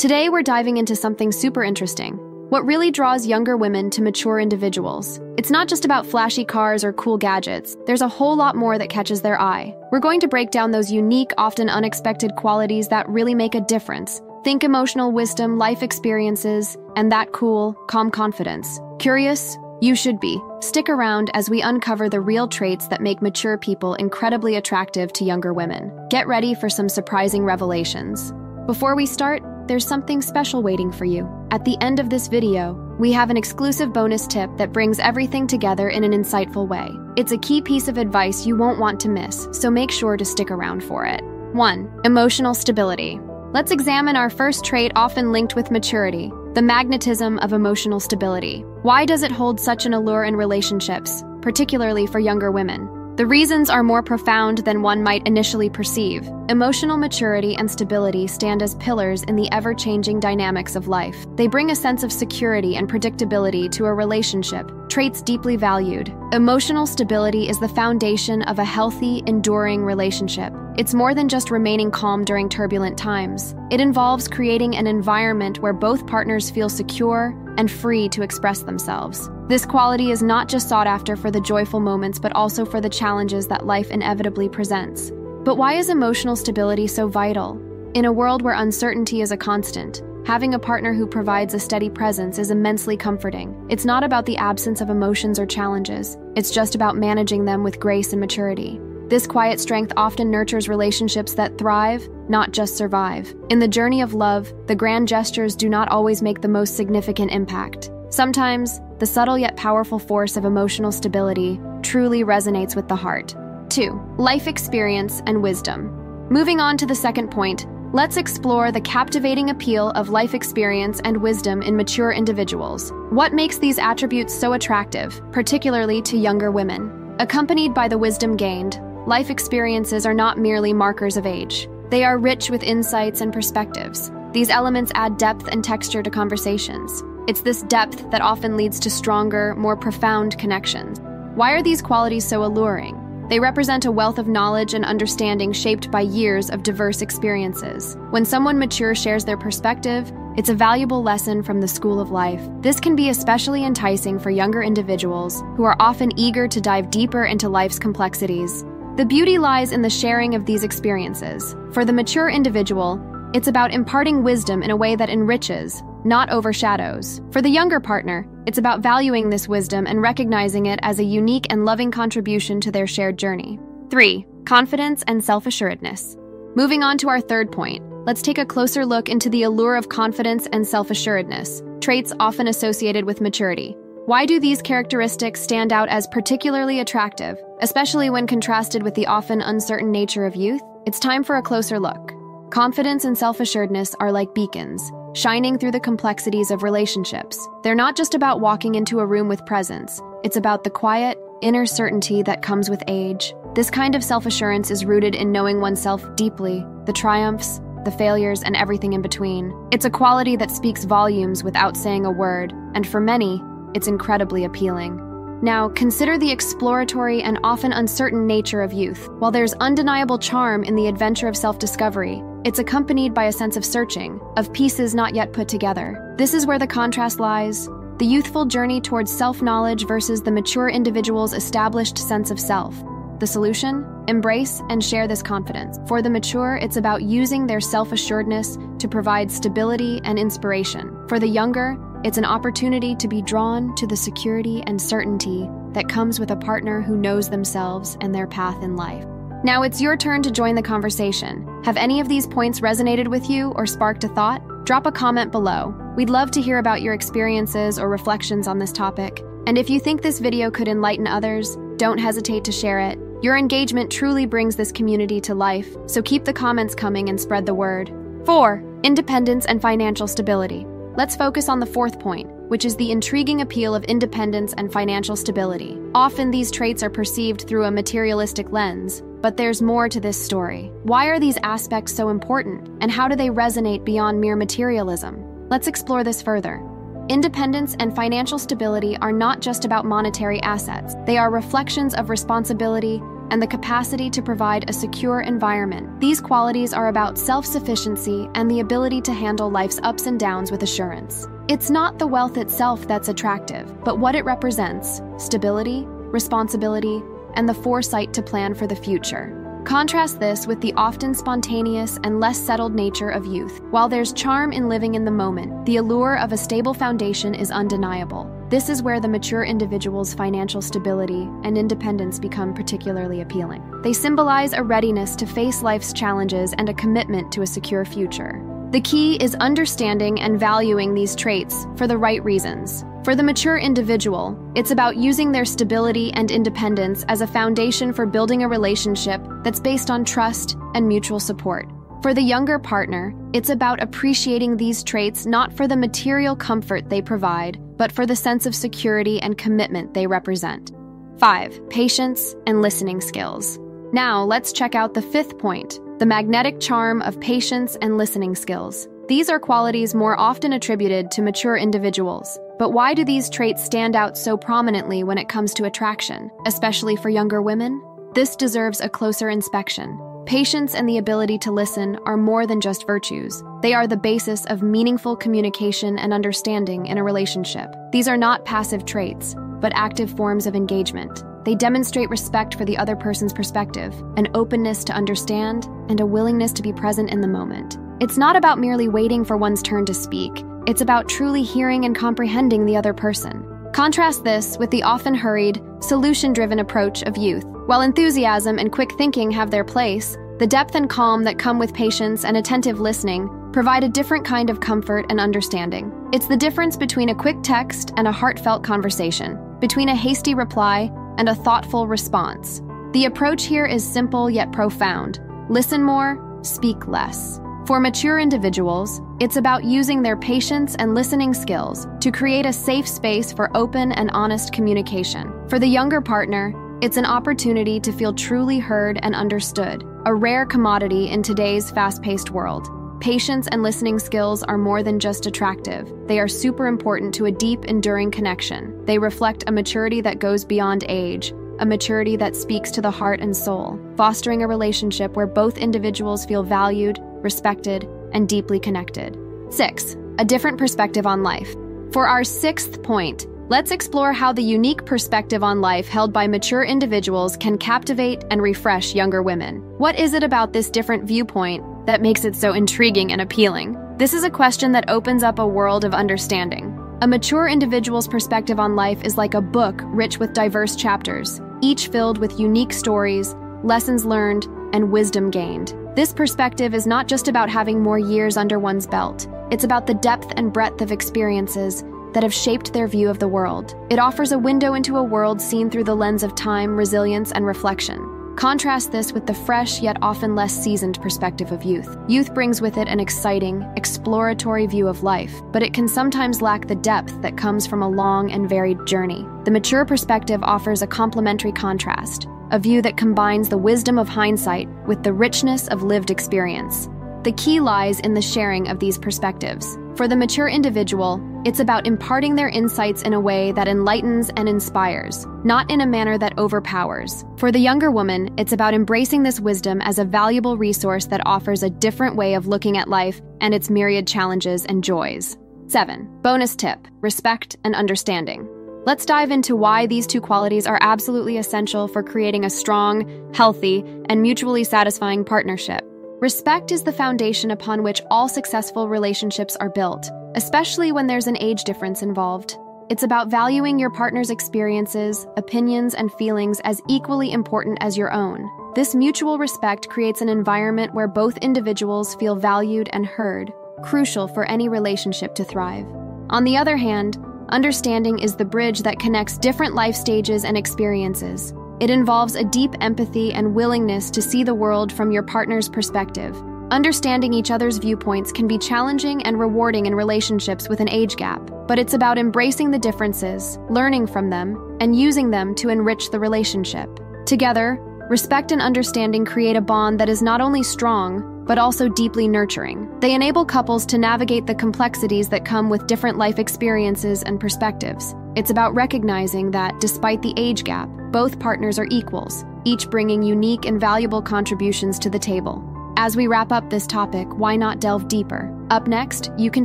Today, we're diving into something super interesting. What really draws younger women to mature individuals? It's not just about flashy cars or cool gadgets, there's a whole lot more that catches their eye. We're going to break down those unique, often unexpected qualities that really make a difference. Think emotional wisdom, life experiences, and that cool, calm confidence. Curious? You should be. Stick around as we uncover the real traits that make mature people incredibly attractive to younger women. Get ready for some surprising revelations. Before we start, there's something special waiting for you. At the end of this video, we have an exclusive bonus tip that brings everything together in an insightful way. It's a key piece of advice you won't want to miss, so make sure to stick around for it. 1. Emotional stability. Let's examine our first trait often linked with maturity the magnetism of emotional stability. Why does it hold such an allure in relationships, particularly for younger women? The reasons are more profound than one might initially perceive. Emotional maturity and stability stand as pillars in the ever changing dynamics of life. They bring a sense of security and predictability to a relationship, traits deeply valued. Emotional stability is the foundation of a healthy, enduring relationship. It's more than just remaining calm during turbulent times. It involves creating an environment where both partners feel secure and free to express themselves. This quality is not just sought after for the joyful moments, but also for the challenges that life inevitably presents. But why is emotional stability so vital? In a world where uncertainty is a constant, having a partner who provides a steady presence is immensely comforting. It's not about the absence of emotions or challenges, it's just about managing them with grace and maturity. This quiet strength often nurtures relationships that thrive, not just survive. In the journey of love, the grand gestures do not always make the most significant impact. Sometimes, the subtle yet powerful force of emotional stability truly resonates with the heart. 2. Life experience and wisdom. Moving on to the second point, let's explore the captivating appeal of life experience and wisdom in mature individuals. What makes these attributes so attractive, particularly to younger women? Accompanied by the wisdom gained, Life experiences are not merely markers of age. They are rich with insights and perspectives. These elements add depth and texture to conversations. It's this depth that often leads to stronger, more profound connections. Why are these qualities so alluring? They represent a wealth of knowledge and understanding shaped by years of diverse experiences. When someone mature shares their perspective, it's a valuable lesson from the school of life. This can be especially enticing for younger individuals who are often eager to dive deeper into life's complexities. The beauty lies in the sharing of these experiences. For the mature individual, it's about imparting wisdom in a way that enriches, not overshadows. For the younger partner, it's about valuing this wisdom and recognizing it as a unique and loving contribution to their shared journey. 3. Confidence and self assuredness. Moving on to our third point, let's take a closer look into the allure of confidence and self assuredness, traits often associated with maturity. Why do these characteristics stand out as particularly attractive, especially when contrasted with the often uncertain nature of youth? It's time for a closer look. Confidence and self assuredness are like beacons, shining through the complexities of relationships. They're not just about walking into a room with presence, it's about the quiet, inner certainty that comes with age. This kind of self assurance is rooted in knowing oneself deeply, the triumphs, the failures, and everything in between. It's a quality that speaks volumes without saying a word, and for many, it's incredibly appealing. Now, consider the exploratory and often uncertain nature of youth. While there's undeniable charm in the adventure of self discovery, it's accompanied by a sense of searching, of pieces not yet put together. This is where the contrast lies the youthful journey towards self knowledge versus the mature individual's established sense of self. The solution? Embrace and share this confidence. For the mature, it's about using their self assuredness to provide stability and inspiration. For the younger, it's an opportunity to be drawn to the security and certainty that comes with a partner who knows themselves and their path in life. Now it's your turn to join the conversation. Have any of these points resonated with you or sparked a thought? Drop a comment below. We'd love to hear about your experiences or reflections on this topic. And if you think this video could enlighten others, don't hesitate to share it. Your engagement truly brings this community to life, so keep the comments coming and spread the word. 4. Independence and financial stability. Let's focus on the fourth point, which is the intriguing appeal of independence and financial stability. Often these traits are perceived through a materialistic lens, but there's more to this story. Why are these aspects so important, and how do they resonate beyond mere materialism? Let's explore this further. Independence and financial stability are not just about monetary assets, they are reflections of responsibility, and the capacity to provide a secure environment. These qualities are about self sufficiency and the ability to handle life's ups and downs with assurance. It's not the wealth itself that's attractive, but what it represents stability, responsibility, and the foresight to plan for the future. Contrast this with the often spontaneous and less settled nature of youth. While there's charm in living in the moment, the allure of a stable foundation is undeniable. This is where the mature individual's financial stability and independence become particularly appealing. They symbolize a readiness to face life's challenges and a commitment to a secure future. The key is understanding and valuing these traits for the right reasons. For the mature individual, it's about using their stability and independence as a foundation for building a relationship that's based on trust and mutual support. For the younger partner, it's about appreciating these traits not for the material comfort they provide, but for the sense of security and commitment they represent. 5. Patience and listening skills. Now, let's check out the fifth point the magnetic charm of patience and listening skills. These are qualities more often attributed to mature individuals. But why do these traits stand out so prominently when it comes to attraction, especially for younger women? This deserves a closer inspection. Patience and the ability to listen are more than just virtues. They are the basis of meaningful communication and understanding in a relationship. These are not passive traits, but active forms of engagement. They demonstrate respect for the other person's perspective, an openness to understand, and a willingness to be present in the moment. It's not about merely waiting for one's turn to speak, it's about truly hearing and comprehending the other person. Contrast this with the often hurried, solution driven approach of youth. While enthusiasm and quick thinking have their place, the depth and calm that come with patience and attentive listening provide a different kind of comfort and understanding. It's the difference between a quick text and a heartfelt conversation, between a hasty reply and a thoughtful response. The approach here is simple yet profound listen more, speak less. For mature individuals, it's about using their patience and listening skills to create a safe space for open and honest communication. For the younger partner, it's an opportunity to feel truly heard and understood, a rare commodity in today's fast paced world. Patience and listening skills are more than just attractive. They are super important to a deep, enduring connection. They reflect a maturity that goes beyond age, a maturity that speaks to the heart and soul, fostering a relationship where both individuals feel valued, respected, and deeply connected. 6. A different perspective on life. For our sixth point, let's explore how the unique perspective on life held by mature individuals can captivate and refresh younger women. What is it about this different viewpoint that makes it so intriguing and appealing? This is a question that opens up a world of understanding. A mature individual's perspective on life is like a book rich with diverse chapters, each filled with unique stories, lessons learned, and wisdom gained. This perspective is not just about having more years under one's belt, it's about the depth and breadth of experiences that have shaped their view of the world. It offers a window into a world seen through the lens of time, resilience, and reflection. Contrast this with the fresh yet often less seasoned perspective of youth. Youth brings with it an exciting, exploratory view of life, but it can sometimes lack the depth that comes from a long and varied journey. The mature perspective offers a complementary contrast, a view that combines the wisdom of hindsight with the richness of lived experience. The key lies in the sharing of these perspectives. For the mature individual, it's about imparting their insights in a way that enlightens and inspires, not in a manner that overpowers. For the younger woman, it's about embracing this wisdom as a valuable resource that offers a different way of looking at life and its myriad challenges and joys. 7. Bonus tip respect and understanding. Let's dive into why these two qualities are absolutely essential for creating a strong, healthy, and mutually satisfying partnership. Respect is the foundation upon which all successful relationships are built, especially when there's an age difference involved. It's about valuing your partner's experiences, opinions, and feelings as equally important as your own. This mutual respect creates an environment where both individuals feel valued and heard, crucial for any relationship to thrive. On the other hand, Understanding is the bridge that connects different life stages and experiences. It involves a deep empathy and willingness to see the world from your partner's perspective. Understanding each other's viewpoints can be challenging and rewarding in relationships with an age gap, but it's about embracing the differences, learning from them, and using them to enrich the relationship. Together, respect and understanding create a bond that is not only strong, but also deeply nurturing. They enable couples to navigate the complexities that come with different life experiences and perspectives. It's about recognizing that, despite the age gap, both partners are equals, each bringing unique and valuable contributions to the table. As we wrap up this topic, why not delve deeper? Up next, you can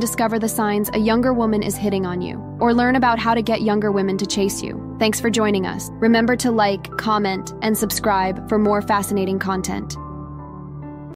discover the signs a younger woman is hitting on you, or learn about how to get younger women to chase you. Thanks for joining us. Remember to like, comment, and subscribe for more fascinating content.